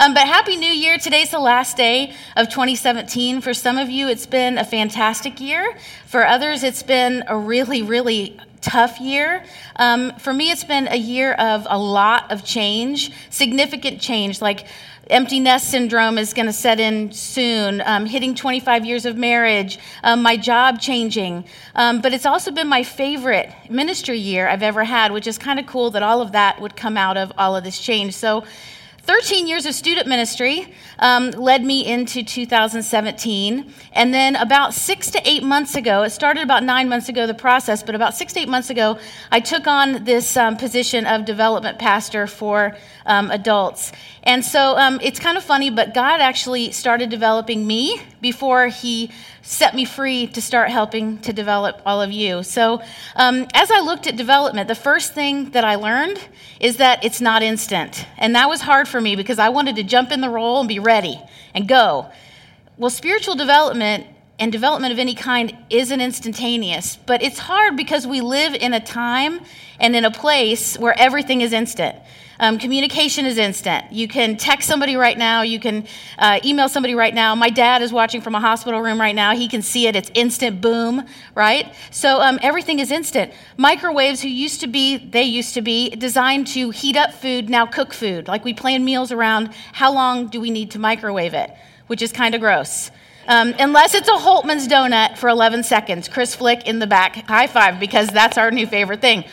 Um, but Happy New Year. Today's the last day of 2017. For some of you, it's been a fantastic year. For others, it's been a really, really tough year. Um, for me, it's been a year of a lot of change, significant change, like empty nest syndrome is going to set in soon, um, hitting 25 years of marriage, um, my job changing. Um, but it's also been my favorite ministry year I've ever had, which is kind of cool that all of that would come out of all of this change. So 13 years of student ministry um, led me into 2017. And then about six to eight months ago, it started about nine months ago, the process, but about six to eight months ago, I took on this um, position of development pastor for um, adults. And so um, it's kind of funny, but God actually started developing me before He set me free to start helping to develop all of you. So, um, as I looked at development, the first thing that I learned is that it's not instant. And that was hard for me because I wanted to jump in the role and be ready and go. Well, spiritual development and development of any kind isn't instantaneous, but it's hard because we live in a time and in a place where everything is instant. Um, communication is instant. You can text somebody right now. You can uh, email somebody right now. My dad is watching from a hospital room right now. He can see it. It's instant boom, right? So um, everything is instant. Microwaves, who used to be, they used to be designed to heat up food, now cook food. Like we plan meals around how long do we need to microwave it, which is kind of gross. Um, unless it's a Holtman's donut for 11 seconds. Chris Flick in the back, high five, because that's our new favorite thing.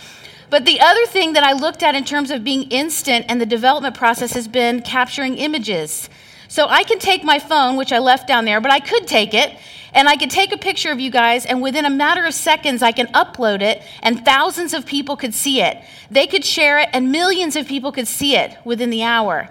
But the other thing that I looked at in terms of being instant and the development process has been capturing images. So I can take my phone, which I left down there, but I could take it, and I could take a picture of you guys, and within a matter of seconds, I can upload it, and thousands of people could see it. They could share it, and millions of people could see it within the hour.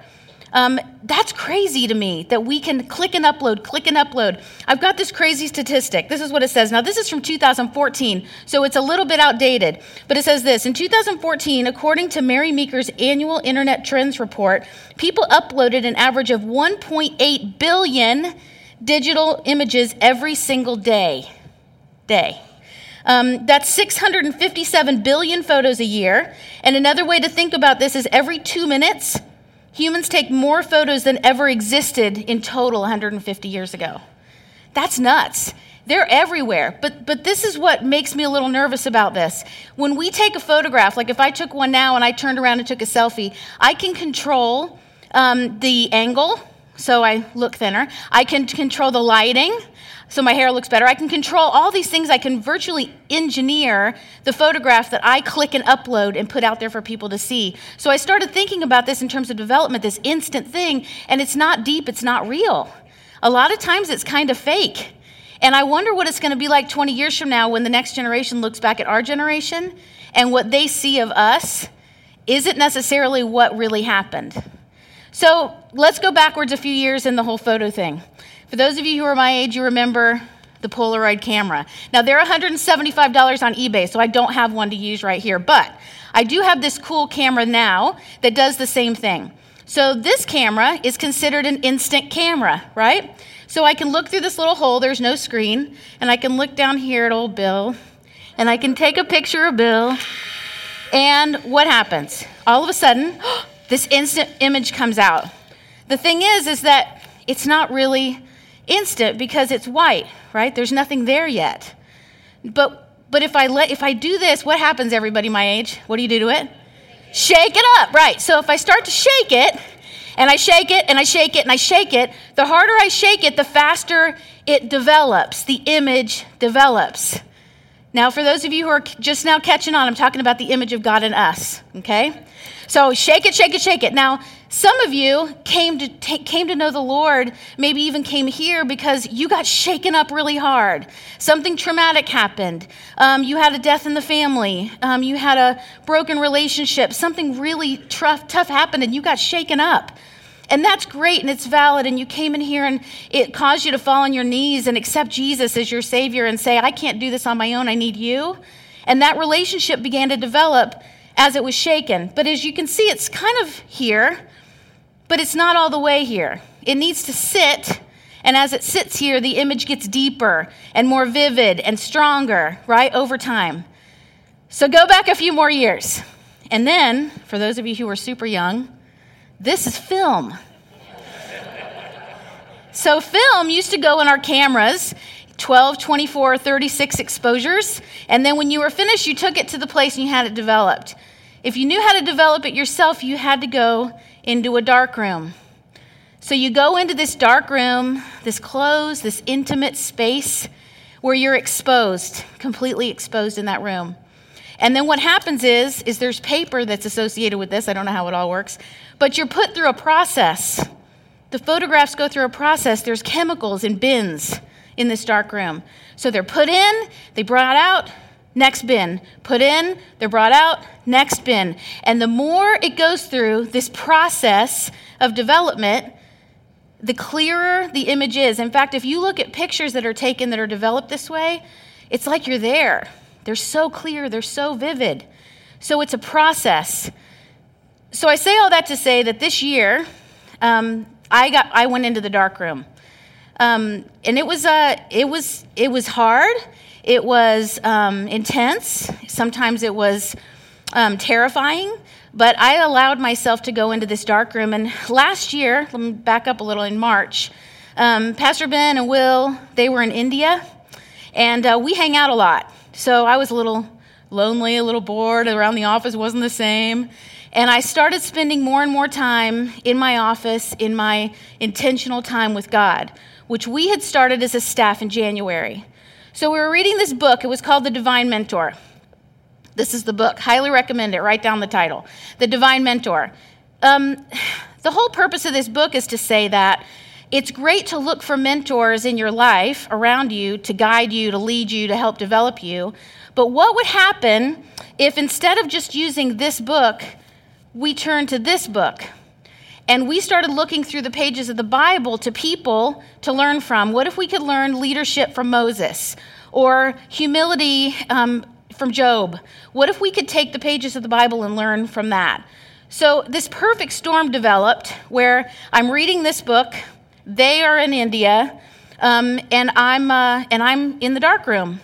Um, that's crazy to me that we can click and upload, click and upload. I've got this crazy statistic. This is what it says. Now, this is from 2014, so it's a little bit outdated, but it says this In 2014, according to Mary Meeker's annual Internet Trends Report, people uploaded an average of 1.8 billion digital images every single day. Day. Um, that's 657 billion photos a year. And another way to think about this is every two minutes, Humans take more photos than ever existed in total 150 years ago. That's nuts. They're everywhere. But, but this is what makes me a little nervous about this. When we take a photograph, like if I took one now and I turned around and took a selfie, I can control um, the angle, so I look thinner. I can control the lighting so my hair looks better. I can control all these things. I can virtually engineer the photograph that I click and upload and put out there for people to see. So I started thinking about this in terms of development, this instant thing, and it's not deep, it's not real. A lot of times it's kind of fake. And I wonder what it's going to be like 20 years from now when the next generation looks back at our generation and what they see of us isn't necessarily what really happened. So let's go backwards a few years in the whole photo thing. For those of you who are my age, you remember the Polaroid camera. Now, they're $175 on eBay, so I don't have one to use right here, but I do have this cool camera now that does the same thing. So, this camera is considered an instant camera, right? So, I can look through this little hole, there's no screen, and I can look down here at old Bill, and I can take a picture of Bill, and what happens? All of a sudden, this instant image comes out. The thing is, is that it's not really instant because it's white, right? There's nothing there yet. But but if I let if I do this, what happens everybody my age? What do you do to it? Shake it up, right? So if I start to shake it, and I shake it and I shake it and I shake it, the harder I shake it, the faster it develops, the image develops. Now, for those of you who are just now catching on, I'm talking about the image of God in us, okay? So shake it, shake it, shake it. Now, some of you came to, t- came to know the Lord, maybe even came here because you got shaken up really hard. Something traumatic happened. Um, you had a death in the family. Um, you had a broken relationship. Something really tough, tough happened and you got shaken up. And that's great and it's valid. And you came in here and it caused you to fall on your knees and accept Jesus as your Savior and say, I can't do this on my own. I need you. And that relationship began to develop as it was shaken. But as you can see, it's kind of here but it's not all the way here. It needs to sit, and as it sits here, the image gets deeper and more vivid and stronger, right, over time. So go back a few more years. And then, for those of you who are super young, this is film. So, film used to go in our cameras 12, 24, 36 exposures. And then when you were finished, you took it to the place and you had it developed. If you knew how to develop it yourself, you had to go into a dark room. So you go into this dark room, this closed, this intimate space where you're exposed, completely exposed in that room. And then what happens is is there's paper that's associated with this. I don't know how it all works, but you're put through a process. The photographs go through a process. There's chemicals in bins in this dark room. So they're put in, they brought out, next bin. Put in, they're brought out, next bin. And the more it goes through this process of development, the clearer the image is. In fact, if you look at pictures that are taken that are developed this way, it's like you're there. They're so clear, they're so vivid. So it's a process. So I say all that to say that this year, um, I got I went into the dark room. Um, and it was, uh, it, was, it was hard, it was um, intense, sometimes it was um, terrifying, but I allowed myself to go into this dark room. And last year, let me back up a little in March, um, Pastor Ben and Will, they were in India, and uh, we hang out a lot. So I was a little lonely, a little bored, around the office wasn't the same. And I started spending more and more time in my office, in my intentional time with God which we had started as a staff in January. So we were reading this book. It was called The Divine Mentor. This is the book. Highly recommend it. Write down the title The Divine Mentor. Um, the whole purpose of this book is to say that it's great to look for mentors in your life around you to guide you, to lead you, to help develop you. But what would happen if instead of just using this book, we turned to this book? And we started looking through the pages of the Bible to people to learn from. What if we could learn leadership from Moses or humility um, from Job? What if we could take the pages of the Bible and learn from that? So, this perfect storm developed where I'm reading this book, they are in India, um, and, I'm, uh, and I'm in the dark room.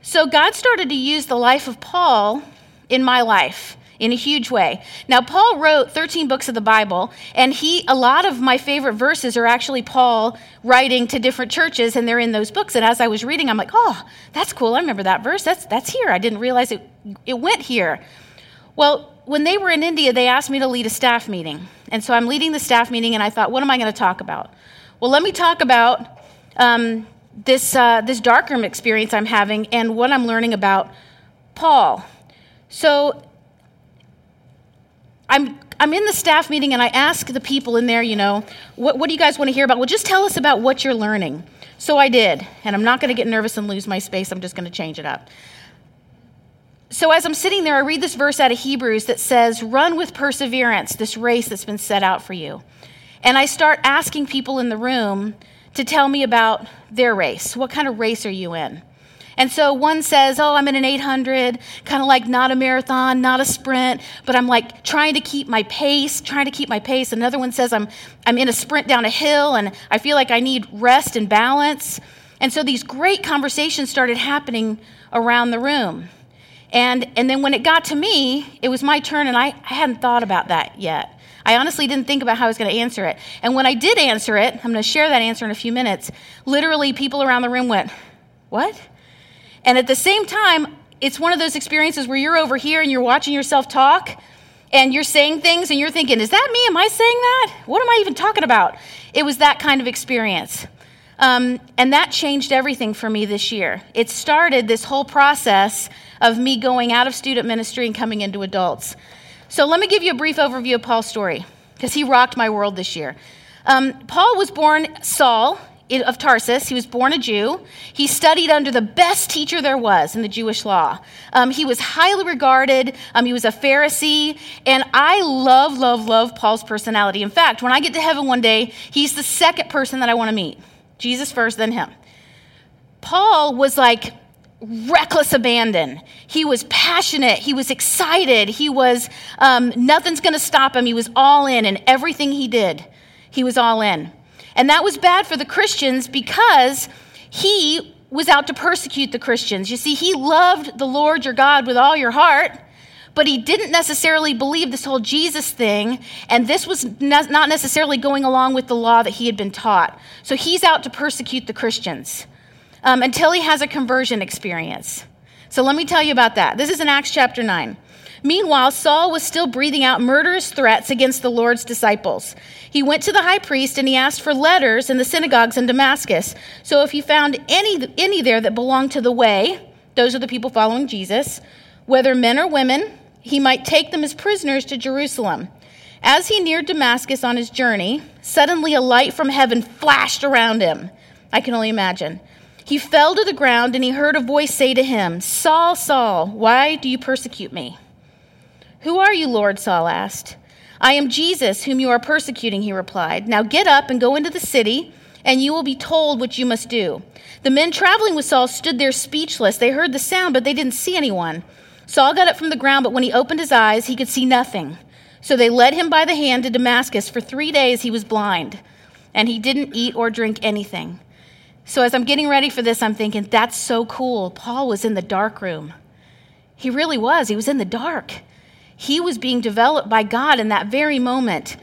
So, God started to use the life of Paul in my life in a huge way. Now, Paul wrote 13 books of the Bible, and he, a lot of my favorite verses are actually Paul writing to different churches, and they're in those books. And as I was reading, I'm like, oh, that's cool. I remember that verse. That's, that's here. I didn't realize it, it went here. Well, when they were in India, they asked me to lead a staff meeting. And so I'm leading the staff meeting, and I thought, what am I going to talk about? Well, let me talk about um, this, uh, this darkroom experience I'm having and what I'm learning about Paul. So I'm, I'm in the staff meeting and I ask the people in there, you know, what, what do you guys want to hear about? Well, just tell us about what you're learning. So I did. And I'm not going to get nervous and lose my space. I'm just going to change it up. So as I'm sitting there, I read this verse out of Hebrews that says, Run with perseverance this race that's been set out for you. And I start asking people in the room to tell me about their race. What kind of race are you in? And so one says, Oh, I'm in an 800, kind of like not a marathon, not a sprint, but I'm like trying to keep my pace, trying to keep my pace. Another one says, I'm, I'm in a sprint down a hill and I feel like I need rest and balance. And so these great conversations started happening around the room. And, and then when it got to me, it was my turn, and I, I hadn't thought about that yet. I honestly didn't think about how I was going to answer it. And when I did answer it, I'm going to share that answer in a few minutes. Literally, people around the room went, What? And at the same time, it's one of those experiences where you're over here and you're watching yourself talk and you're saying things and you're thinking, is that me? Am I saying that? What am I even talking about? It was that kind of experience. Um, and that changed everything for me this year. It started this whole process of me going out of student ministry and coming into adults. So let me give you a brief overview of Paul's story because he rocked my world this year. Um, Paul was born Saul of Tarsus. He was born a Jew. He studied under the best teacher there was in the Jewish law. Um, he was highly regarded. Um, he was a Pharisee. And I love, love, love Paul's personality. In fact, when I get to heaven one day, he's the second person that I want to meet Jesus first, then him. Paul was like reckless abandon. He was passionate. He was excited. He was, um, nothing's going to stop him. He was all in, and everything he did, he was all in. And that was bad for the Christians because he was out to persecute the Christians. You see, he loved the Lord your God with all your heart, but he didn't necessarily believe this whole Jesus thing, and this was not necessarily going along with the law that he had been taught. So he's out to persecute the Christians um, until he has a conversion experience. So let me tell you about that. This is in Acts chapter 9. Meanwhile, Saul was still breathing out murderous threats against the Lord's disciples. He went to the high priest and he asked for letters in the synagogues in Damascus. So if he found any, any there that belonged to the way, those are the people following Jesus, whether men or women, he might take them as prisoners to Jerusalem. As he neared Damascus on his journey, suddenly a light from heaven flashed around him. I can only imagine. He fell to the ground and he heard a voice say to him, Saul, Saul, why do you persecute me? Who are you, Lord? Saul asked. I am Jesus, whom you are persecuting, he replied. Now get up and go into the city, and you will be told what you must do. The men traveling with Saul stood there speechless. They heard the sound, but they didn't see anyone. Saul got up from the ground, but when he opened his eyes, he could see nothing. So they led him by the hand to Damascus. For three days he was blind, and he didn't eat or drink anything. So as I'm getting ready for this, I'm thinking, that's so cool. Paul was in the dark room. He really was. He was in the dark he was being developed by God in that very moment.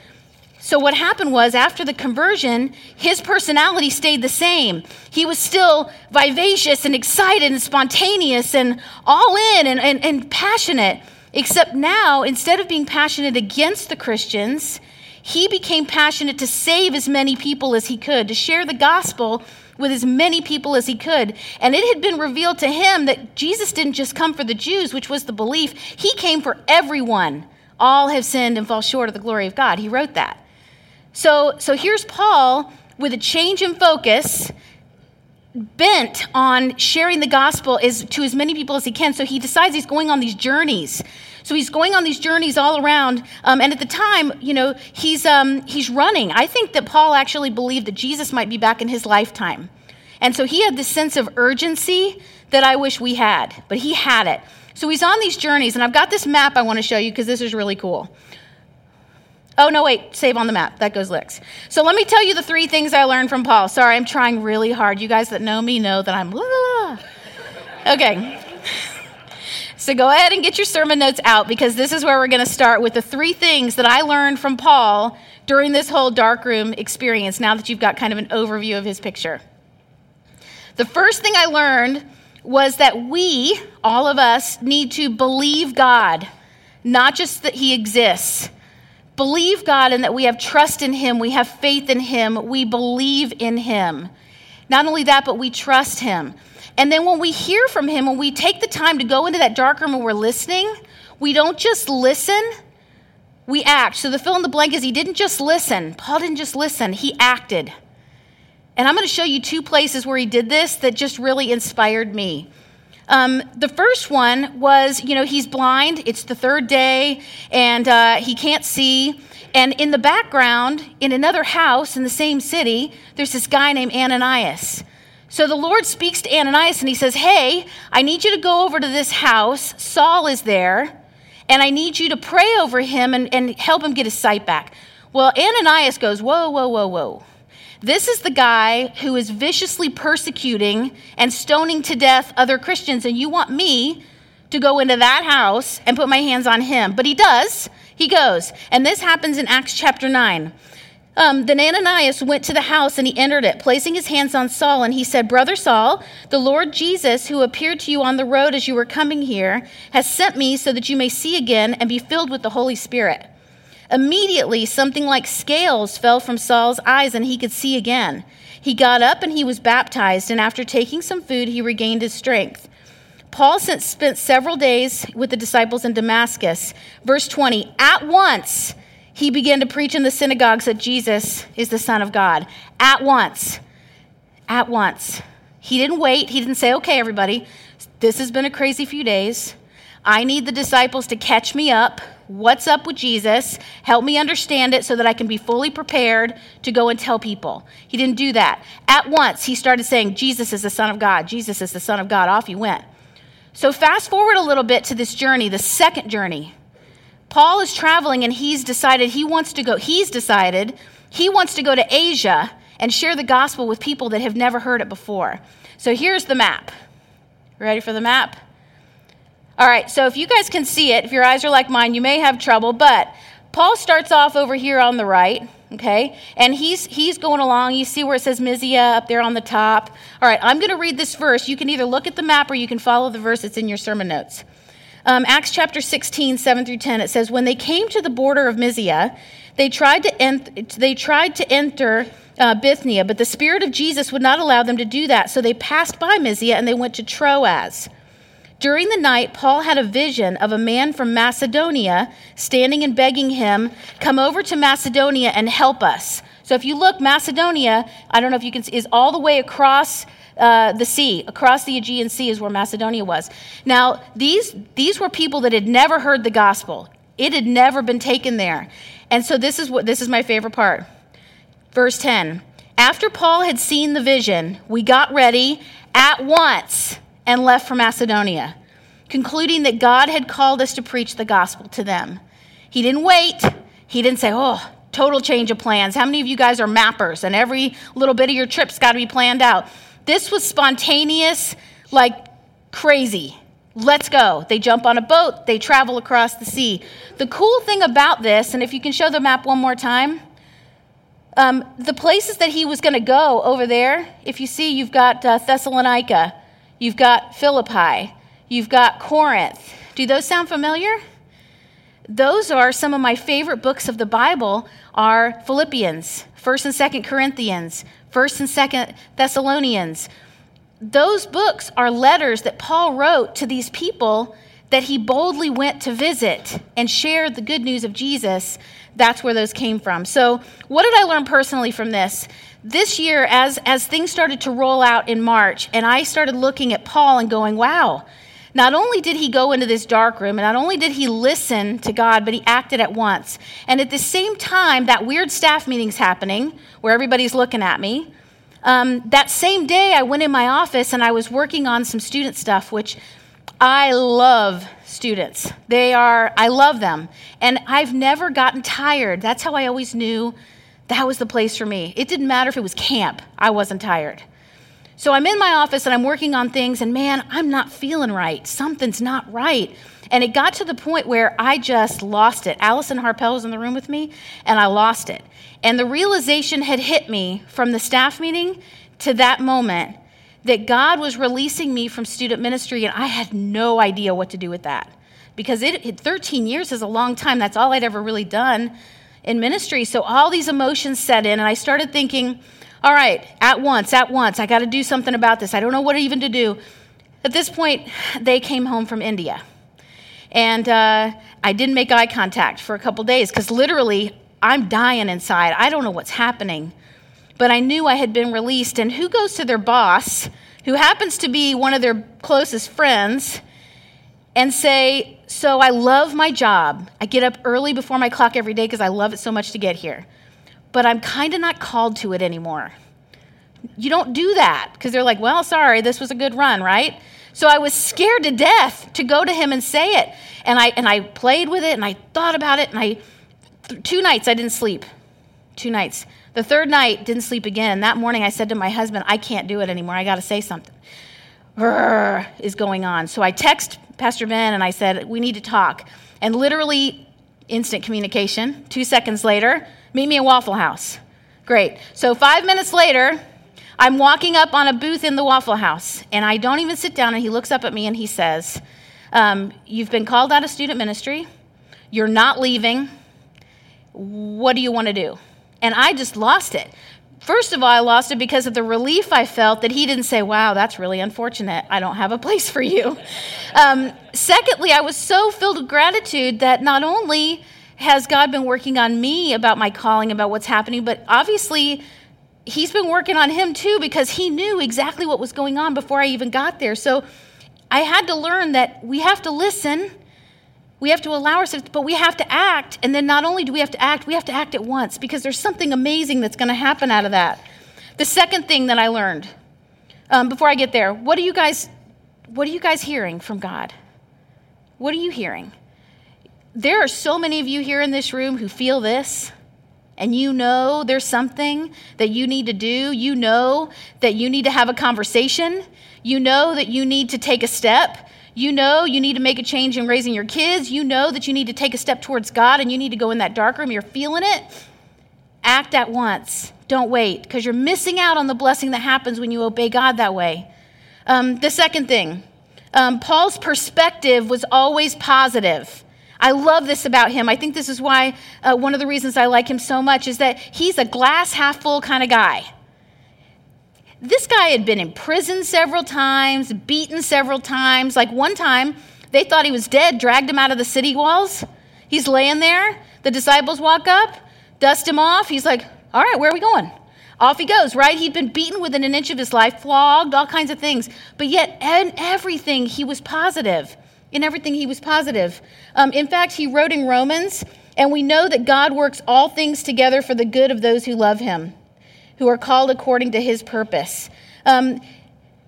So, what happened was, after the conversion, his personality stayed the same. He was still vivacious and excited and spontaneous and all in and, and, and passionate. Except now, instead of being passionate against the Christians, he became passionate to save as many people as he could, to share the gospel with as many people as he could. And it had been revealed to him that Jesus didn't just come for the Jews, which was the belief, he came for everyone. All have sinned and fall short of the glory of God. He wrote that. So, so here's Paul with a change in focus, bent on sharing the gospel as, to as many people as he can. So he decides he's going on these journeys. So he's going on these journeys all around. Um, and at the time, you know, he's, um, he's running. I think that Paul actually believed that Jesus might be back in his lifetime. And so he had this sense of urgency that I wish we had, but he had it. So he's on these journeys, and I've got this map I want to show you because this is really cool. Oh, no, wait, save on the map. That goes licks. So let me tell you the three things I learned from Paul. Sorry, I'm trying really hard. You guys that know me know that I'm. Okay. So go ahead and get your sermon notes out because this is where we're going to start with the three things that I learned from Paul during this whole darkroom experience, now that you've got kind of an overview of his picture. The first thing I learned was that we, all of us, need to believe God, not just that He exists. Believe God and that we have trust in Him, we have faith in Him, we believe in Him. Not only that, but we trust Him. And then when we hear from him, when we take the time to go into that dark room and we're listening, we don't just listen, we act. So the fill in the blank is he didn't just listen. Paul didn't just listen, he acted. And I'm going to show you two places where he did this that just really inspired me. Um, the first one was, you know, he's blind. It's the third day, and uh, he can't see. And in the background, in another house in the same city, there's this guy named Ananias. So the Lord speaks to Ananias and he says, Hey, I need you to go over to this house. Saul is there, and I need you to pray over him and, and help him get his sight back. Well, Ananias goes, Whoa, whoa, whoa, whoa. This is the guy who is viciously persecuting and stoning to death other Christians, and you want me to go into that house and put my hands on him. But he does. He goes. And this happens in Acts chapter 9. Um, then Ananias went to the house and he entered it, placing his hands on Saul, and he said, Brother Saul, the Lord Jesus, who appeared to you on the road as you were coming here, has sent me so that you may see again and be filled with the Holy Spirit. Immediately, something like scales fell from Saul's eyes, and he could see again. He got up and he was baptized, and after taking some food, he regained his strength. Paul spent several days with the disciples in Damascus. Verse 20 At once, he began to preach in the synagogues that Jesus is the Son of God. At once. At once. He didn't wait. He didn't say, okay, everybody, this has been a crazy few days. I need the disciples to catch me up. What's up with Jesus? Help me understand it so that I can be fully prepared to go and tell people. He didn't do that. At once, he started saying, Jesus is the Son of God. Jesus is the Son of God. Off he went. So, fast forward a little bit to this journey, the second journey. Paul is traveling and he's decided he wants to go, he's decided he wants to go to Asia and share the gospel with people that have never heard it before. So here's the map. Ready for the map? All right, so if you guys can see it, if your eyes are like mine, you may have trouble, but Paul starts off over here on the right, okay? And he's he's going along. You see where it says Mysia up there on the top. All right, I'm going to read this verse. You can either look at the map or you can follow the verse that's in your sermon notes. Um, Acts chapter 16, 7 through 10, it says, When they came to the border of Mysia, they tried to, ent- they tried to enter uh, Bithynia, but the Spirit of Jesus would not allow them to do that. So they passed by Mysia and they went to Troas. During the night, Paul had a vision of a man from Macedonia standing and begging him, Come over to Macedonia and help us. So if you look, Macedonia, I don't know if you can see, is all the way across uh, the sea, across the Aegean Sea is where Macedonia was. Now, these, these were people that had never heard the gospel, it had never been taken there. And so this is what this is my favorite part. Verse 10. After Paul had seen the vision, we got ready at once and left for Macedonia, concluding that God had called us to preach the gospel to them. He didn't wait. He didn't say, oh, total change of plans. How many of you guys are mappers and every little bit of your trip's got to be planned out? This was spontaneous, like crazy. Let's go. They jump on a boat, they travel across the sea. The cool thing about this, and if you can show the map one more time, um, the places that he was going to go over there, if you see, you've got uh, Thessalonica, You've got Philippi. You've got Corinth. Do those sound familiar? Those are some of my favorite books of the Bible are Philippians, 1st and 2nd Corinthians, 1st and 2nd Thessalonians. Those books are letters that Paul wrote to these people that he boldly went to visit and shared the good news of Jesus. That's where those came from. So, what did I learn personally from this? this year, as, as things started to roll out in March, and I started looking at Paul and going, wow, not only did he go into this dark room, and not only did he listen to God, but he acted at once. And at the same time, that weird staff meeting's happening where everybody's looking at me. Um, that same day, I went in my office and I was working on some student stuff, which I love students. They are, I love them. And I've never gotten tired. That's how I always knew that was the place for me. It didn't matter if it was camp, I wasn't tired. So I'm in my office and I'm working on things, and man, I'm not feeling right. Something's not right. And it got to the point where I just lost it. Allison Harpel was in the room with me, and I lost it. And the realization had hit me from the staff meeting to that moment that God was releasing me from student ministry, and I had no idea what to do with that. Because it, it 13 years is a long time. That's all I'd ever really done in ministry. So all these emotions set in, and I started thinking, all right, at once, at once, I got to do something about this. I don't know what even to do. At this point, they came home from India. And uh, I didn't make eye contact for a couple days because literally I'm dying inside. I don't know what's happening. But I knew I had been released. And who goes to their boss, who happens to be one of their closest friends, and say, so I love my job. I get up early before my clock every day because I love it so much to get here. But I'm kind of not called to it anymore. You don't do that because they're like, well, sorry, this was a good run, right? So I was scared to death to go to him and say it. And I, and I played with it and I thought about it. And I, th- two nights I didn't sleep. Two nights. The third night, didn't sleep again. That morning I said to my husband, I can't do it anymore. I got to say something. is going on. So I text Pastor Ben and I said, We need to talk. And literally, instant communication. Two seconds later, meet me at Waffle House. Great. So, five minutes later, I'm walking up on a booth in the Waffle House, and I don't even sit down, and he looks up at me and he says, um, You've been called out of student ministry. You're not leaving. What do you want to do? And I just lost it. First of all, I lost it because of the relief I felt that he didn't say, Wow, that's really unfortunate. I don't have a place for you. Um, secondly, I was so filled with gratitude that not only has God been working on me about my calling, about what's happening, but obviously, he's been working on him too because he knew exactly what was going on before I even got there. So I had to learn that we have to listen we have to allow ourselves, but we have to act. And then not only do we have to act, we have to act at once because there's something amazing that's going to happen out of that. The second thing that I learned um, before I get there, what are you guys, what are you guys hearing from God? What are you hearing? There are so many of you here in this room who feel this, and you know there's something that you need to do. You know that you need to have a conversation. You know that you need to take a step You know you need to make a change in raising your kids. You know that you need to take a step towards God and you need to go in that dark room. You're feeling it. Act at once. Don't wait because you're missing out on the blessing that happens when you obey God that way. Um, the second thing, um, Paul's perspective was always positive. I love this about him. I think this is why uh, one of the reasons I like him so much is that he's a glass half full kind of guy. This guy had been in prison several times, beaten several times. Like one time, they thought he was dead, dragged him out of the city walls. He's laying there. The disciples walk up, dust him off. He's like, All right, where are we going? Off he goes, right? He'd been beaten within an inch of his life, flogged, all kinds of things. But yet, in everything, he was positive. In everything, he was positive. Um, in fact, he wrote in Romans, and we know that God works all things together for the good of those who love him, who are called according to his purpose. Um,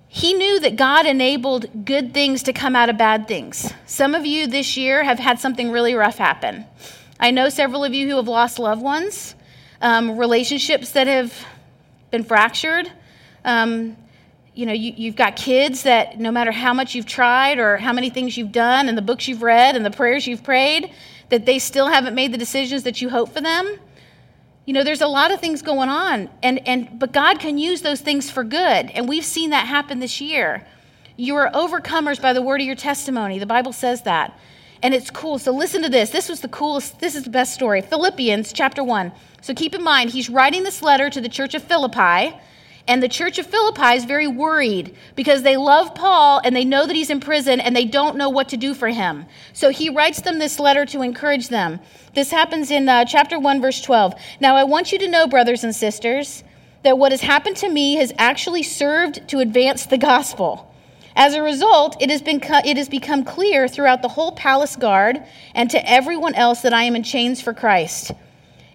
he knew that God enabled good things to come out of bad things. Some of you this year have had something really rough happen. I know several of you who have lost loved ones, um, relationships that have been fractured. Um, you know, you, you've got kids that no matter how much you've tried or how many things you've done and the books you've read and the prayers you've prayed, that they still haven't made the decisions that you hope for them. You know, there's a lot of things going on, and, and but God can use those things for good, and we've seen that happen this year. You are overcomers by the word of your testimony. The Bible says that. And it's cool. So listen to this. This was the coolest, this is the best story. Philippians chapter 1. So keep in mind, he's writing this letter to the church of Philippi. And the church of Philippi is very worried because they love Paul and they know that he's in prison and they don't know what to do for him. So he writes them this letter to encourage them. This happens in uh, chapter 1, verse 12. Now, I want you to know, brothers and sisters, that what has happened to me has actually served to advance the gospel. As a result, it has, been, it has become clear throughout the whole palace guard and to everyone else that I am in chains for Christ.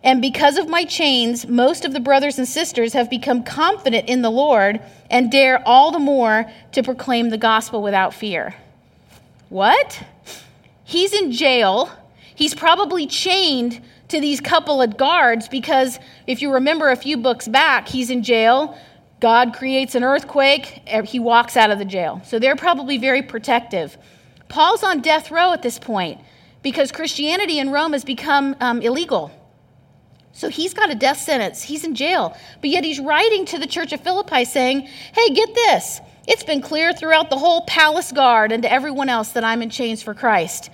And because of my chains, most of the brothers and sisters have become confident in the Lord and dare all the more to proclaim the gospel without fear. What? He's in jail. He's probably chained to these couple of guards because if you remember a few books back, he's in jail. God creates an earthquake, he walks out of the jail. So they're probably very protective. Paul's on death row at this point because Christianity in Rome has become um, illegal. So he's got a death sentence. He's in jail. But yet he's writing to the church of Philippi saying, hey, get this. It's been clear throughout the whole palace guard and to everyone else that I'm in chains for Christ.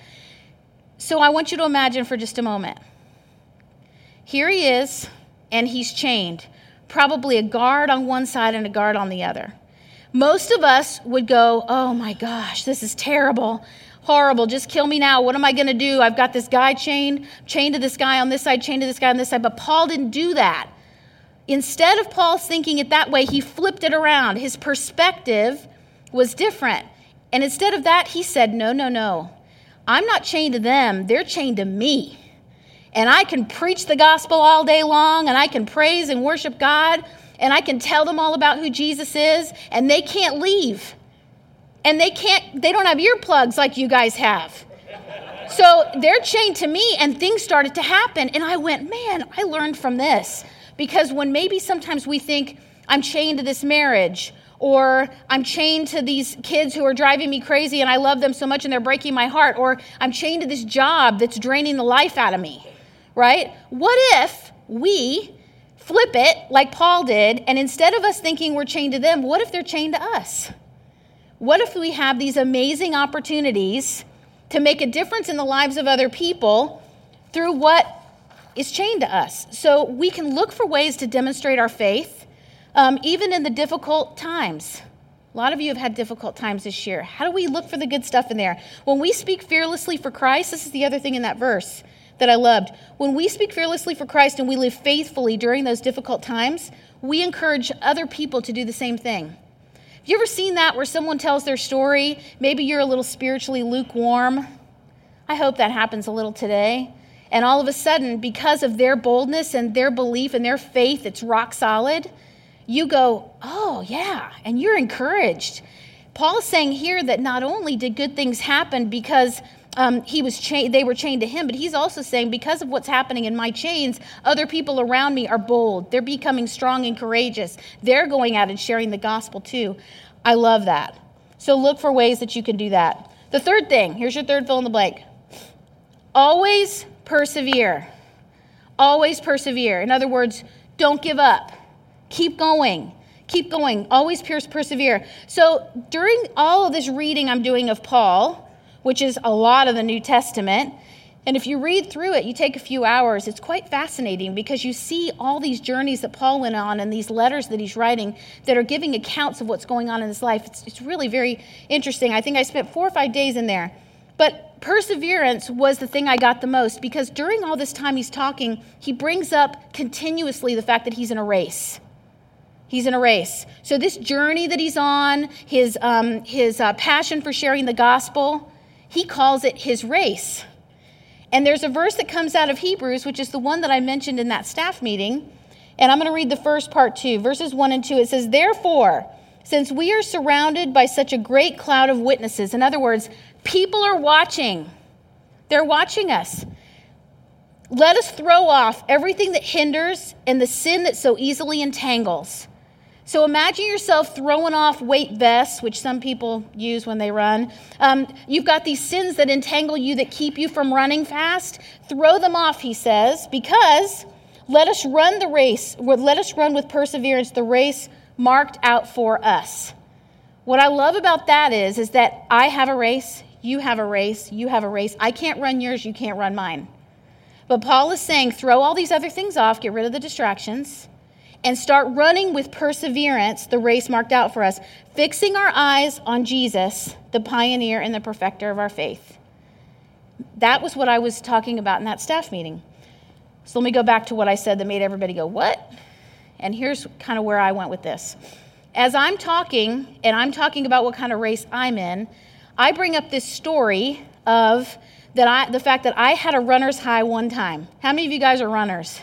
So I want you to imagine for just a moment. Here he is, and he's chained, probably a guard on one side and a guard on the other. Most of us would go, Oh my gosh, this is terrible horrible. Just kill me now. What am I going to do? I've got this guy chained, chained to this guy on this side, chained to this guy on this side. But Paul didn't do that. Instead of Paul thinking it that way, he flipped it around. His perspective was different. And instead of that, he said, No, no, no. I'm not chained to them, they're chained to me. And I can preach the gospel all day long, and I can praise and worship God, and I can tell them all about who Jesus is, and they can't leave and they can't they don't have earplugs like you guys have. So they're chained to me and things started to happen. And i went man i learned from this. Because when maybe sometimes we think i'm chained to this marriage or i'm chained to these kids who are driving me crazy and i love them so much and they're breaking my heart or i'm chained to this job that's draining the life out of me right? What if we flip it like paul did and instead of us thinking we're chained to them what if they're chained to us what if we have these amazing opportunities to make a difference in the lives of other people through what is chained to us? So we can look for ways to demonstrate our faith, um, even in the difficult times. A lot of you have had difficult times this year. How do we look for the good stuff in there? When we speak fearlessly for Christ, this is the other thing in that verse that I loved. When we speak fearlessly for Christ and we live faithfully during those difficult times, we encourage other people to do the same thing. Have you ever seen that where someone tells their story? Maybe you're a little spiritually lukewarm. I hope that happens a little today. And all of a sudden, because of their boldness and their belief and their faith, it's rock solid, you go, oh, yeah, and you're encouraged. Paul's saying here that not only did good things happen because um, he was cha- they were chained to him, but he's also saying, because of what's happening in my chains, other people around me are bold. They're becoming strong and courageous. They're going out and sharing the gospel too. I love that. So look for ways that you can do that. The third thing here's your third fill in the blank always persevere. Always persevere. In other words, don't give up. Keep going. Keep going. Always persevere. So during all of this reading I'm doing of Paul, which is a lot of the New Testament, and if you read through it, you take a few hours, it's quite fascinating because you see all these journeys that Paul went on and these letters that he's writing that are giving accounts of what's going on in his life. It's, it's really very interesting. I think I spent four or five days in there. But perseverance was the thing I got the most because during all this time he's talking, he brings up continuously the fact that he's in a race. He's in a race. So, this journey that he's on, his, um, his uh, passion for sharing the gospel, he calls it his race. And there's a verse that comes out of Hebrews, which is the one that I mentioned in that staff meeting. And I'm going to read the first part too, verses 1 and 2. It says, Therefore, since we are surrounded by such a great cloud of witnesses, in other words, people are watching, they're watching us. Let us throw off everything that hinders and the sin that so easily entangles so imagine yourself throwing off weight vests, which some people use when they run. Um, you've got these sins that entangle you that keep you from running fast. Throw them off, he says, because let us run the race. Let us run with perseverance the race marked out for us. What I love about that is, is that I have a race, you have a race, you have a race. I can't run yours, you can't run mine. But Paul is saying, throw all these other things off, get rid of the distractions and start running with perseverance the race marked out for us, fixing our eyes on Jesus, the pioneer and the perfecter of our faith. That was what I was talking about in that staff meeting. So let me go back to what I said that made everybody go, What? And here's kind of where I went with this. As I'm talking, and I'm talking about what kind of race I'm in, I bring up this story of that I, the fact that I had a runner's high one time. How many of you guys are runners?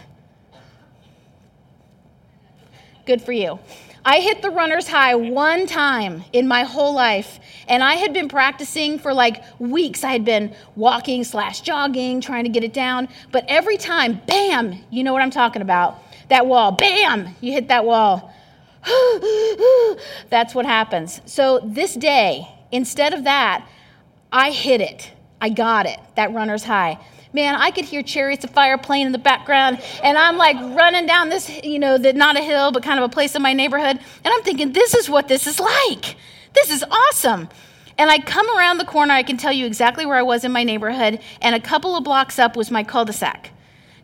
Good for you. I hit the runner's high one time in my whole life, and I had been practicing for like weeks. I had been walking slash jogging, trying to get it down, but every time, bam, you know what I'm talking about. That wall, bam, you hit that wall. That's what happens. So this day, instead of that, I hit it. I got it, that runner's high man, I could hear chariots of fire playing in the background, and I'm like running down this, you know, the, not a hill, but kind of a place in my neighborhood, and I'm thinking, this is what this is like. This is awesome. And I come around the corner, I can tell you exactly where I was in my neighborhood, and a couple of blocks up was my cul de sac.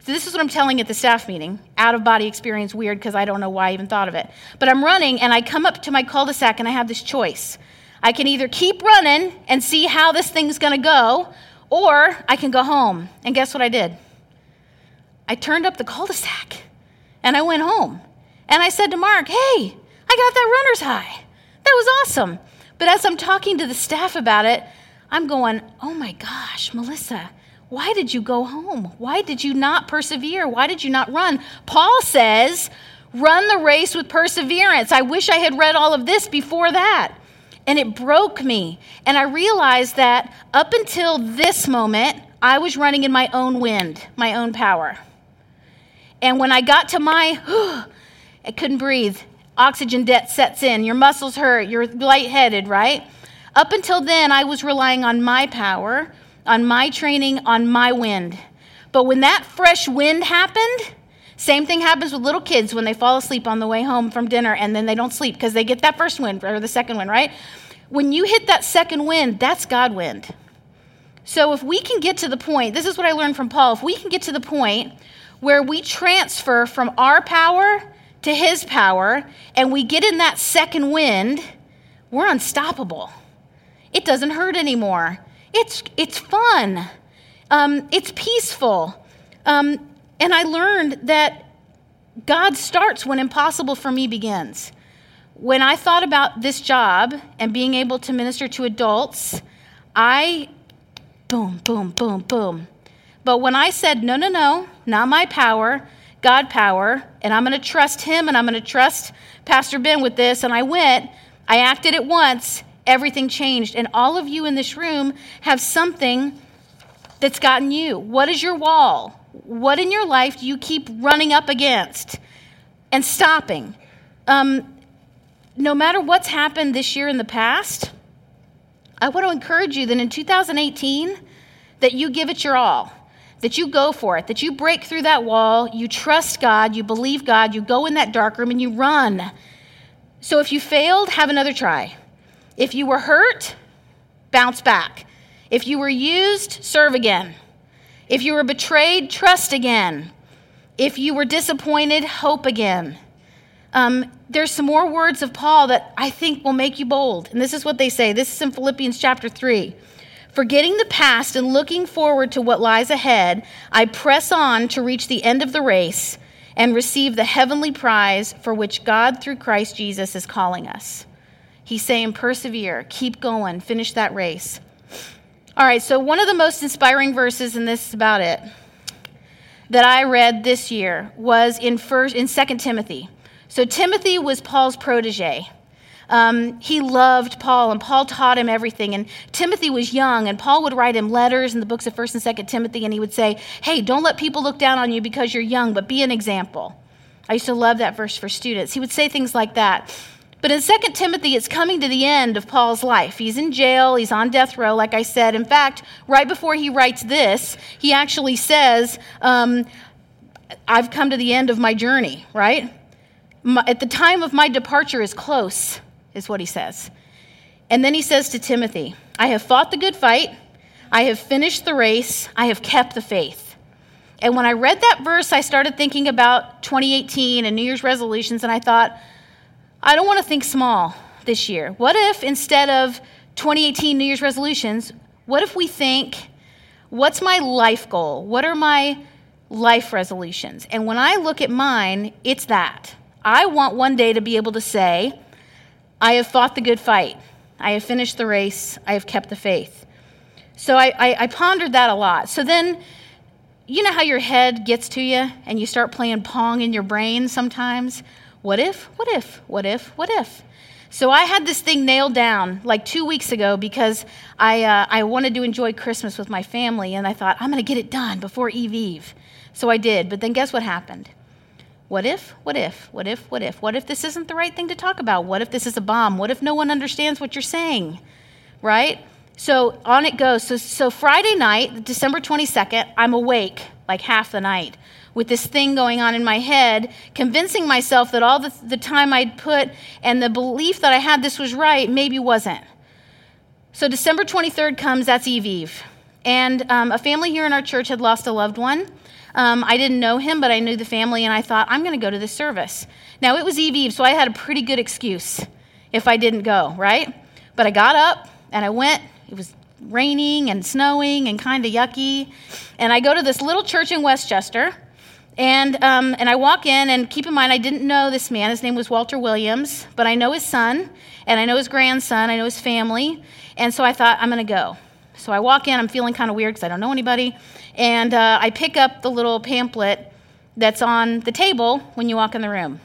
So this is what I'm telling at the staff meeting. Out of body experience, weird because I don't know why I even thought of it. But I'm running, and I come up to my cul de sac, and I have this choice. I can either keep running and see how this thing's gonna go, or I can go home. And guess what I did? I turned up the cul de sac and I went home. And I said to Mark, hey, I got that runner's high. That was awesome. But as I'm talking to the staff about it, I'm going, oh my gosh, Melissa, why did you go home? Why did you not persevere? Why did you not run? Paul says, run the race with perseverance. I wish I had read all of this before that and it broke me. And I realized that up until this moment, I was running in my own wind, my own power. And when I got to my, I couldn't breathe. Oxygen debt sets in. Your muscles hurt. You're lightheaded, right? Up until then, I was relying on my power, on my training, on my wind. But when that fresh wind happened, same thing happens with little kids when they fall asleep on the way home from dinner and then they don't sleep because they get that first wind or the second wind, right? When you hit that second wind, that's God wind. So if we can get to the point, this is what I learned from Paul, if we can get to the point where we transfer from our power to his power and we get in that second wind, we're unstoppable. It doesn't hurt anymore. It's, it's fun. Um, it's peaceful. Um, and I learned that God starts when impossible for me begins. When I thought about this job and being able to minister to adults, I boom, boom, boom, boom. But when I said, no, no, no, not my power, God power, and I'm going to trust Him and I'm going to trust Pastor Ben with this, and I went, I acted at once, everything changed. And all of you in this room have something that's gotten you. What is your wall? What in your life do you keep running up against and stopping? Um, no matter what's happened this year in the past, I want to encourage you that in 2018, that you give it your all, that you go for it, that you break through that wall, you trust God, you believe God, you go in that dark room and you run. So if you failed, have another try. If you were hurt, bounce back. If you were used, serve again. If you were betrayed, trust again. If you were disappointed, hope again. Um, there's some more words of Paul that I think will make you bold. And this is what they say. This is in Philippians chapter 3. Forgetting the past and looking forward to what lies ahead, I press on to reach the end of the race and receive the heavenly prize for which God, through Christ Jesus, is calling us. He's saying, persevere, keep going, finish that race. All right, so one of the most inspiring verses, and this is about it, that I read this year was in first in 2 Timothy. So Timothy was Paul's protege. Um, he loved Paul, and Paul taught him everything. And Timothy was young, and Paul would write him letters in the books of 1st and 2nd Timothy, and he would say, Hey, don't let people look down on you because you're young, but be an example. I used to love that verse for students. He would say things like that. But in 2 Timothy, it's coming to the end of Paul's life. He's in jail, he's on death row, like I said. In fact, right before he writes this, he actually says, um, I've come to the end of my journey, right? My, at the time of my departure is close, is what he says. And then he says to Timothy, I have fought the good fight, I have finished the race, I have kept the faith. And when I read that verse, I started thinking about 2018 and New Year's resolutions, and I thought, I don't want to think small this year. What if instead of 2018 New Year's resolutions, what if we think, what's my life goal? What are my life resolutions? And when I look at mine, it's that. I want one day to be able to say, I have fought the good fight. I have finished the race. I have kept the faith. So I, I, I pondered that a lot. So then, you know how your head gets to you and you start playing Pong in your brain sometimes? What if? What if? What if? What if? So I had this thing nailed down like two weeks ago because I, uh, I wanted to enjoy Christmas with my family, and I thought, I'm going to get it done before Eve Eve. So I did, but then guess what happened? What if? What if? What if? What if? What if this isn't the right thing to talk about? What if this is a bomb? What if no one understands what you're saying? Right? So on it goes. So, so Friday night, December 22nd, I'm awake like half the night with this thing going on in my head, convincing myself that all the, the time I'd put and the belief that I had this was right maybe wasn't. So December 23rd comes, that's Eve Eve. And um, a family here in our church had lost a loved one. Um, I didn't know him, but I knew the family, and I thought, I'm going to go to this service. Now, it was Eve Eve, so I had a pretty good excuse if I didn't go, right? But I got up and I went. It was raining and snowing and kind of yucky. And I go to this little church in Westchester. And, um, and I walk in, and keep in mind, I didn't know this man. His name was Walter Williams, but I know his son, and I know his grandson, I know his family. And so I thought, I'm going to go. So I walk in, I'm feeling kind of weird because I don't know anybody. And uh, I pick up the little pamphlet that's on the table when you walk in the room.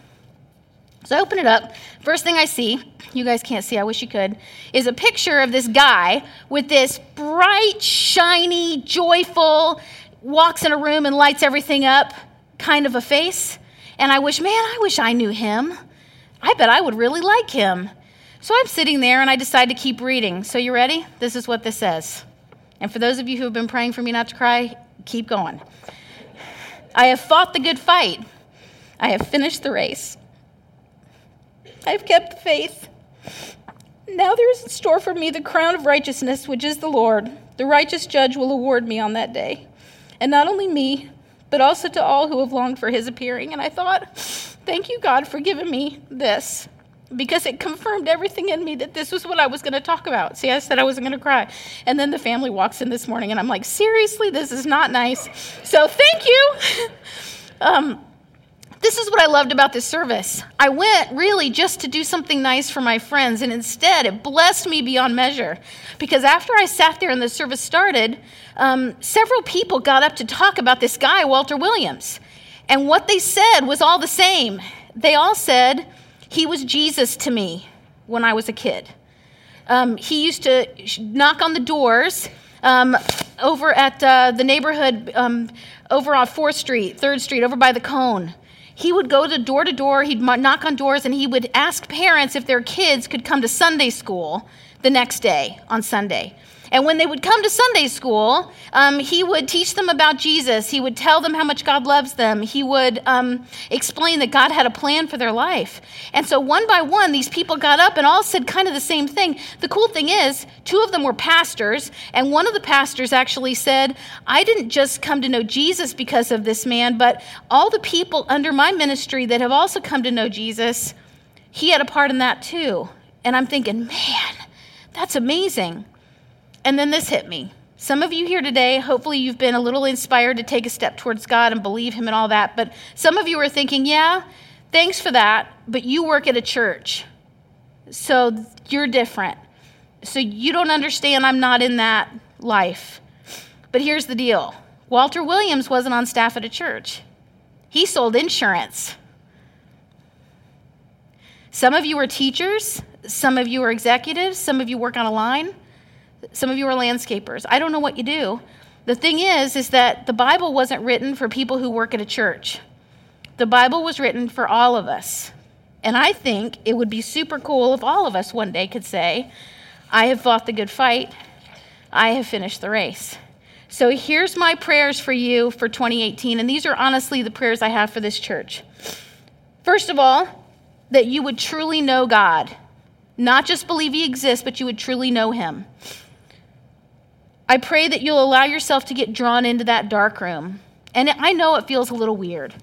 So I open it up. First thing I see, you guys can't see, I wish you could, is a picture of this guy with this bright, shiny, joyful, walks in a room and lights everything up kind of a face. And I wish, man, I wish I knew him. I bet I would really like him. So I'm sitting there and I decide to keep reading. So you ready? This is what this says. And for those of you who have been praying for me not to cry, keep going. I have fought the good fight. I have finished the race. I have kept the faith. Now there is in store for me the crown of righteousness, which is the Lord. The righteous judge will award me on that day. And not only me, but also to all who have longed for his appearing. And I thought, thank you, God, for giving me this because it confirmed everything in me that this was what I was going to talk about. See, I said I wasn't going to cry. And then the family walks in this morning, and I'm like, seriously, this is not nice. So thank you. um, this is what I loved about this service. I went really just to do something nice for my friends, and instead it blessed me beyond measure. Because after I sat there and the service started, um, several people got up to talk about this guy, Walter Williams. And what they said was all the same. They all said, He was Jesus to me when I was a kid. Um, he used to knock on the doors um, over at uh, the neighborhood um, over on 4th Street, 3rd Street, over by the cone. He would go to door to door, he'd knock on doors, and he would ask parents if their kids could come to Sunday school the next day on Sunday. And when they would come to Sunday school, um, he would teach them about Jesus. He would tell them how much God loves them. He would um, explain that God had a plan for their life. And so, one by one, these people got up and all said kind of the same thing. The cool thing is, two of them were pastors, and one of the pastors actually said, I didn't just come to know Jesus because of this man, but all the people under my ministry that have also come to know Jesus, he had a part in that too. And I'm thinking, man, that's amazing. And then this hit me. Some of you here today, hopefully you've been a little inspired to take a step towards God and believe Him and all that. But some of you are thinking, yeah, thanks for that, but you work at a church. So you're different. So you don't understand I'm not in that life. But here's the deal Walter Williams wasn't on staff at a church, he sold insurance. Some of you are teachers, some of you are executives, some of you work on a line. Some of you are landscapers. I don't know what you do. The thing is, is that the Bible wasn't written for people who work at a church. The Bible was written for all of us. And I think it would be super cool if all of us one day could say, I have fought the good fight, I have finished the race. So here's my prayers for you for 2018, and these are honestly the prayers I have for this church. First of all, that you would truly know God, not just believe He exists, but you would truly know Him. I pray that you'll allow yourself to get drawn into that dark room. And I know it feels a little weird.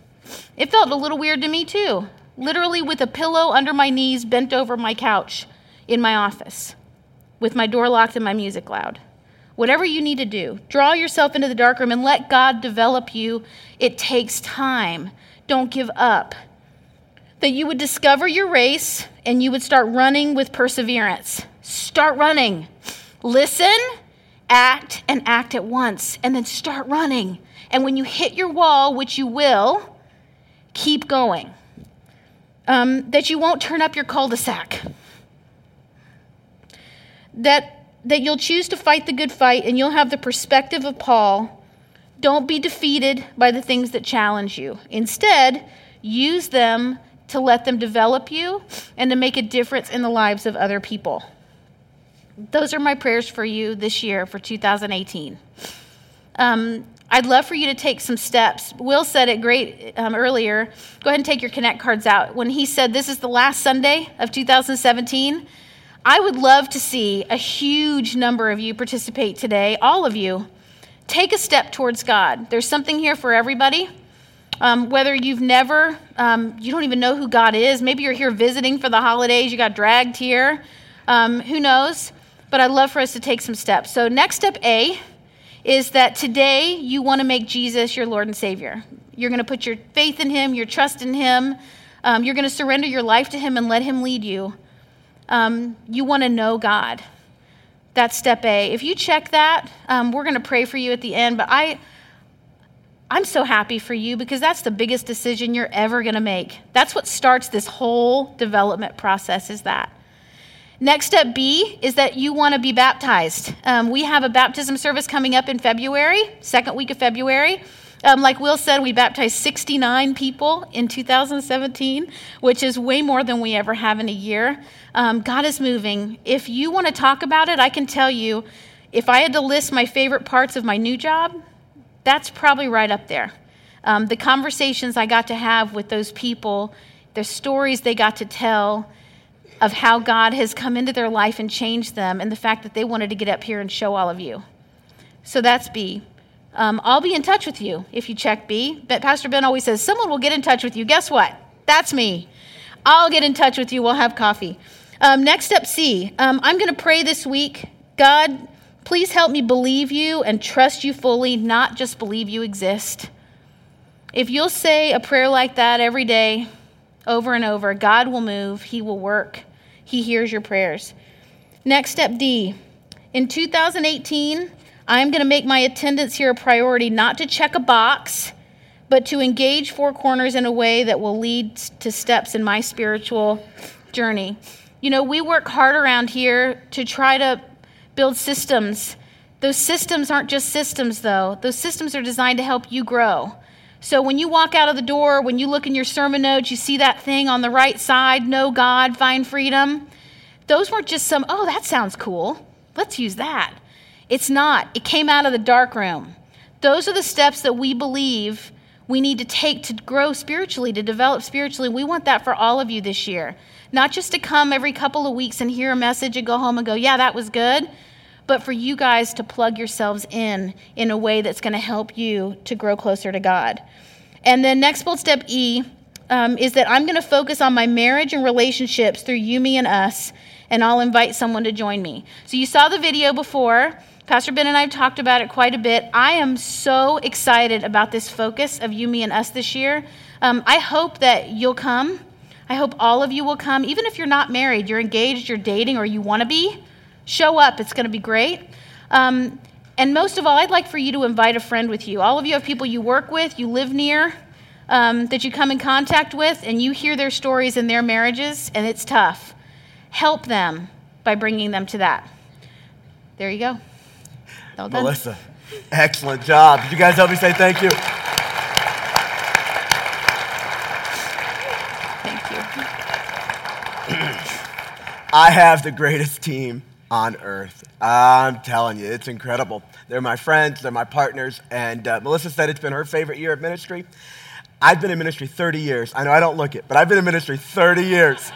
It felt a little weird to me too. Literally with a pillow under my knees, bent over my couch in my office, with my door locked and my music loud. Whatever you need to do, draw yourself into the dark room and let God develop you. It takes time. Don't give up. That you would discover your race and you would start running with perseverance. Start running. Listen act and act at once, and then start running. And when you hit your wall, which you will, keep going. Um, that you won't turn up your cul de sac. That, that you'll choose to fight the good fight and you'll have the perspective of Paul. Don't be defeated by the things that challenge you. Instead, use them to let them develop you and to make a difference in the lives of other people those are my prayers for you this year for 2018. Um, I'd love for you to take some steps. Will said it great um, earlier. Go ahead and take your Connect cards out. When he said this is the last Sunday of 2017, I would love to see a huge number of you participate today, all of you. Take a step towards God. There's something here for everybody. Um, whether you've never, um, you don't even know who God is, maybe you're here visiting for the holidays, you got dragged here, um, who knows? But I'd love for us to take some steps. So, next step A is that today you want to make Jesus your Lord and Savior. You're going to put your faith in Him, your trust in Him. Um, you're going to surrender your life to Him and let Him lead you. Um, you want to know God. That's step A. If you check that, um, we're going to pray for you at the end. But I, I'm so happy for you because that's the biggest decision you're ever going to make. That's what starts this whole development process. Is that Next step B is that you want to be baptized. Um, we have a baptism service coming up in February, second week of February. Um, like Will said, we baptized 69 people in 2017, which is way more than we ever have in a year. Um, God is moving. If you want to talk about it, I can tell you if I had to list my favorite parts of my new job, that's probably right up there. Um, the conversations I got to have with those people, the stories they got to tell, of how God has come into their life and changed them, and the fact that they wanted to get up here and show all of you. So that's B. Um, I'll be in touch with you if you check B. But Pastor Ben always says, Someone will get in touch with you. Guess what? That's me. I'll get in touch with you. We'll have coffee. Um, next up, C. am um, going to pray this week. God, please help me believe you and trust you fully, not just believe you exist. If you'll say a prayer like that every day, over and over, God will move, He will work. He hears your prayers. Next step D. In 2018, I'm going to make my attendance here a priority, not to check a box, but to engage Four Corners in a way that will lead to steps in my spiritual journey. You know, we work hard around here to try to build systems. Those systems aren't just systems, though. Those systems are designed to help you grow. So when you walk out of the door, when you look in your sermon notes, you see that thing on the right side, know God, find freedom. those weren't just some, oh, that sounds cool. Let's use that. It's not. It came out of the dark room. Those are the steps that we believe we need to take to grow spiritually, to develop spiritually. We want that for all of you this year. Not just to come every couple of weeks and hear a message and go home and go, yeah, that was good, but for you guys to plug yourselves in in a way that's going to help you to grow closer to God. And then next bold step E um, is that I'm going to focus on my marriage and relationships through you, me, and us, and I'll invite someone to join me. So you saw the video before. Pastor Ben and I have talked about it quite a bit. I am so excited about this focus of you, me, and us this year. Um, I hope that you'll come. I hope all of you will come. Even if you're not married, you're engaged, you're dating, or you want to be, show up. It's going to be great. Um, and most of all, I'd like for you to invite a friend with you. All of you have people you work with, you live near, um, that you come in contact with, and you hear their stories and their marriages, and it's tough. Help them by bringing them to that. There you go. Well Melissa, excellent job. Did you guys help me say thank you? Thank you. I have the greatest team on earth. I'm telling you, it's incredible. They're my friends, they're my partners, and uh, Melissa said it's been her favorite year of ministry. I've been in ministry 30 years. I know I don't look it, but I've been in ministry 30 years.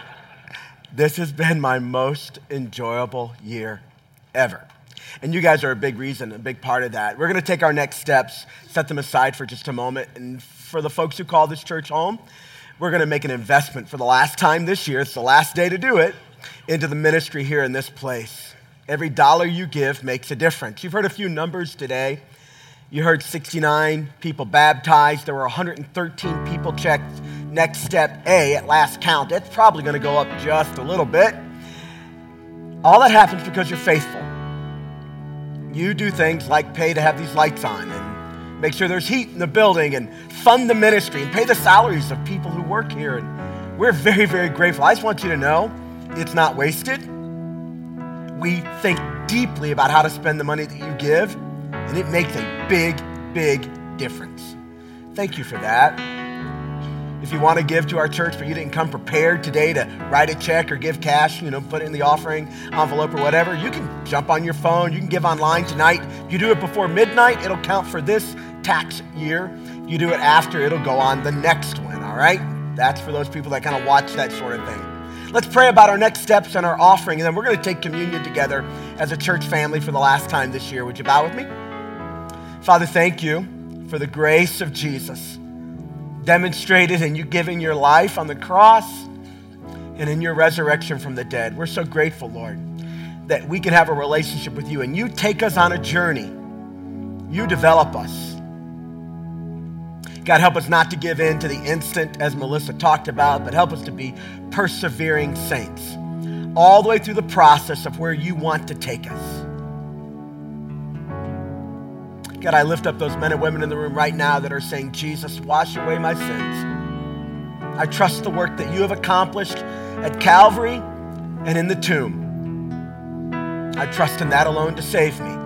This has been my most enjoyable year ever. And you guys are a big reason, a big part of that. We're going to take our next steps, set them aside for just a moment. And for the folks who call this church home, we're going to make an investment for the last time this year. It's the last day to do it into the ministry here in this place. Every dollar you give makes a difference. You've heard a few numbers today. You heard 69 people baptized. There were 113 people checked next step A at last count. It's probably going to go up just a little bit. All that happens because you're faithful you do things like pay to have these lights on and make sure there's heat in the building and fund the ministry and pay the salaries of people who work here. And we're very, very grateful. I just want you to know it's not wasted. We think deeply about how to spend the money that you give, and it makes a big, big difference. Thank you for that. If you want to give to our church, but you didn't come prepared today to write a check or give cash, you know, put it in the offering envelope or whatever, you can jump on your phone. You can give online tonight. If you do it before midnight, it'll count for this tax year. If you do it after, it'll go on the next one, all right? That's for those people that kind of watch that sort of thing. Let's pray about our next steps and our offering, and then we're going to take communion together as a church family for the last time this year. Would you bow with me? Father, thank you for the grace of Jesus demonstrated in you giving your life on the cross and in your resurrection from the dead. We're so grateful, Lord, that we can have a relationship with you and you take us on a journey. You develop us. God, help us not to give in to the instant, as Melissa talked about, but help us to be persevering saints all the way through the process of where you want to take us. God, I lift up those men and women in the room right now that are saying, Jesus, wash away my sins. I trust the work that you have accomplished at Calvary and in the tomb. I trust in that alone to save me.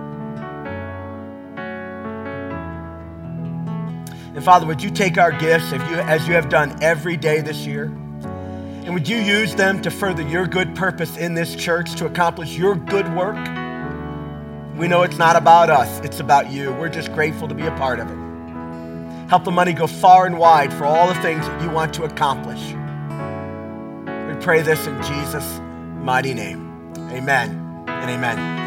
And Father, would you take our gifts you, as you have done every day this year? And would you use them to further your good purpose in this church to accomplish your good work? We know it's not about us, it's about you. We're just grateful to be a part of it. Help the money go far and wide for all the things that you want to accomplish. We pray this in Jesus' mighty name. Amen and amen.